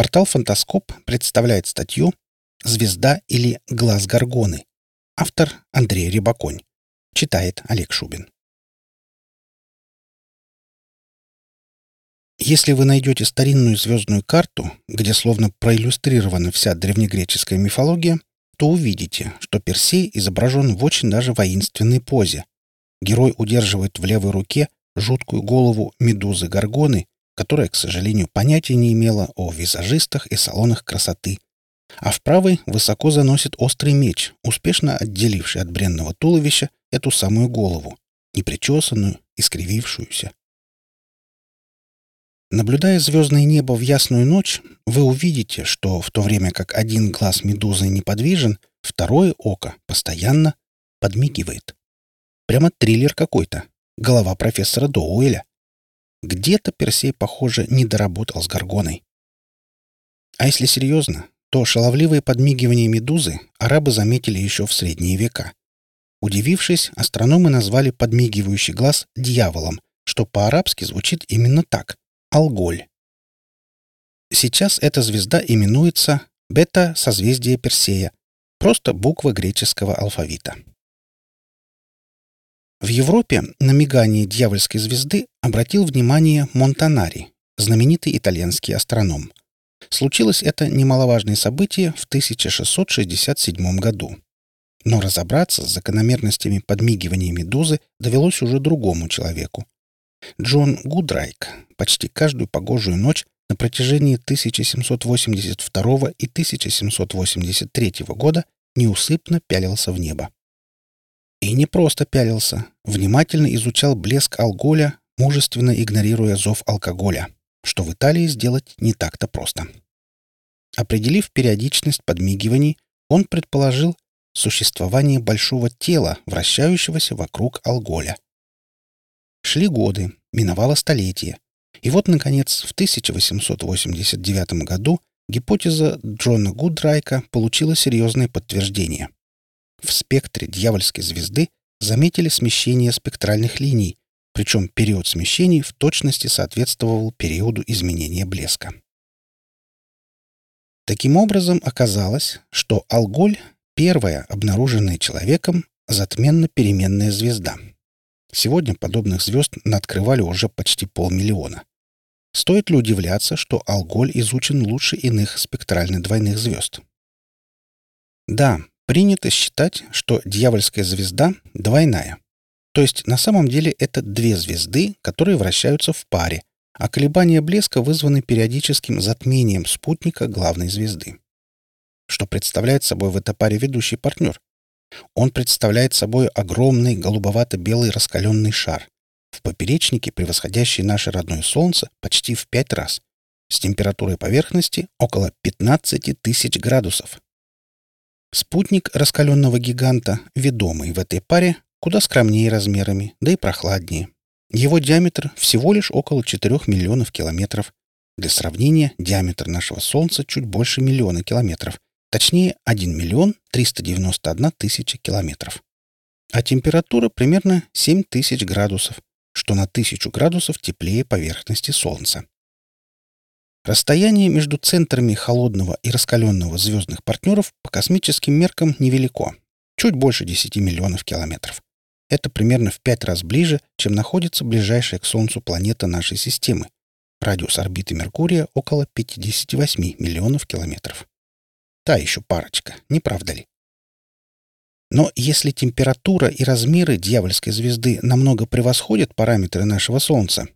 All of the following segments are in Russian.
Портал «Фантаскоп» представляет статью «Звезда или глаз Гаргоны». Автор Андрей Рибаконь. Читает Олег Шубин. Если вы найдете старинную звездную карту, где словно проиллюстрирована вся древнегреческая мифология, то увидите, что Персей изображен в очень даже воинственной позе. Герой удерживает в левой руке жуткую голову медузы Гаргоны, которая, к сожалению, понятия не имела о визажистах и салонах красоты. А в правой высоко заносит острый меч, успешно отделивший от бренного туловища эту самую голову, непричесанную, искривившуюся. Наблюдая звездное небо в ясную ночь, вы увидите, что в то время как один глаз медузы неподвижен, второе око постоянно подмигивает. Прямо триллер какой-то. Голова профессора Доуэля. Где-то Персей, похоже, не доработал с Гаргоной. А если серьезно, то шаловливые подмигивания медузы арабы заметили еще в средние века. Удивившись, астрономы назвали подмигивающий глаз дьяволом, что по-арабски звучит именно так — алголь. Сейчас эта звезда именуется бета-созвездие Персея, просто буква греческого алфавита. В Европе на мигание дьявольской звезды обратил внимание Монтанари, знаменитый итальянский астроном. Случилось это немаловажное событие в 1667 году. Но разобраться с закономерностями подмигивания медузы довелось уже другому человеку. Джон Гудрайк почти каждую погожую ночь на протяжении 1782 и 1783 года неусыпно пялился в небо. И не просто пялился, внимательно изучал блеск алголя, мужественно игнорируя зов алкоголя, что в Италии сделать не так-то просто. Определив периодичность подмигиваний, он предположил существование большого тела, вращающегося вокруг алголя. Шли годы, миновало столетие, и вот, наконец, в 1889 году гипотеза Джона Гудрайка получила серьезное подтверждение – в спектре дьявольской звезды заметили смещение спектральных линий, причем период смещений в точности соответствовал периоду изменения блеска. Таким образом, оказалось, что Алголь — первая обнаруженная человеком затменно-переменная звезда. Сегодня подобных звезд надкрывали уже почти полмиллиона. Стоит ли удивляться, что Алголь изучен лучше иных спектрально-двойных звезд? Да, Принято считать, что дьявольская звезда двойная. То есть на самом деле это две звезды, которые вращаются в паре, а колебания блеска вызваны периодическим затмением спутника главной звезды. Что представляет собой в этой паре ведущий партнер? Он представляет собой огромный голубовато-белый раскаленный шар, в поперечнике превосходящий наше родное Солнце почти в пять раз, с температурой поверхности около 15 тысяч градусов. Спутник раскаленного гиганта, ведомый в этой паре, куда скромнее размерами, да и прохладнее. Его диаметр всего лишь около 4 миллионов километров. Для сравнения, диаметр нашего Солнца чуть больше миллиона километров. Точнее, 1 миллион 391 тысяча километров. А температура примерно 7 тысяч градусов, что на тысячу градусов теплее поверхности Солнца. Расстояние между центрами холодного и раскаленного звездных партнеров по космическим меркам невелико. Чуть больше 10 миллионов километров. Это примерно в пять раз ближе, чем находится ближайшая к Солнцу планета нашей системы. Радиус орбиты Меркурия около 58 миллионов километров. Та еще парочка, не правда ли? Но если температура и размеры дьявольской звезды намного превосходят параметры нашего Солнца,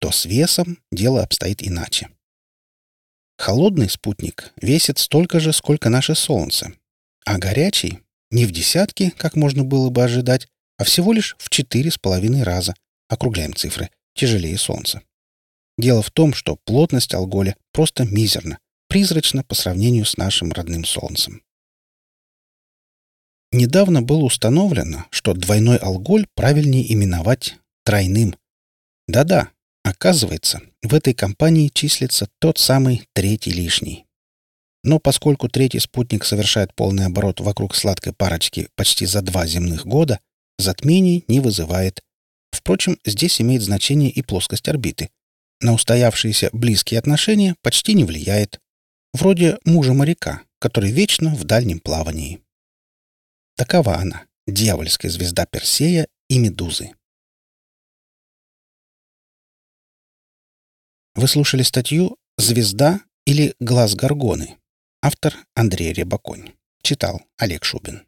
то с весом дело обстоит иначе. Холодный спутник весит столько же, сколько наше Солнце, а горячий — не в десятки, как можно было бы ожидать, а всего лишь в четыре с половиной раза, округляем цифры, тяжелее Солнца. Дело в том, что плотность алголя просто мизерна, призрачна по сравнению с нашим родным Солнцем. Недавно было установлено, что двойной алголь правильнее именовать тройным. Да-да, Оказывается, в этой компании числится тот самый третий лишний. Но поскольку третий спутник совершает полный оборот вокруг сладкой парочки почти за два земных года, затмений не вызывает. Впрочем, здесь имеет значение и плоскость орбиты. На устоявшиеся близкие отношения почти не влияет. Вроде мужа моряка, который вечно в дальнем плавании. Такова она, дьявольская звезда Персея и Медузы. Вы слушали статью «Звезда или глаз Горгоны». Автор Андрей Рябоконь. Читал Олег Шубин.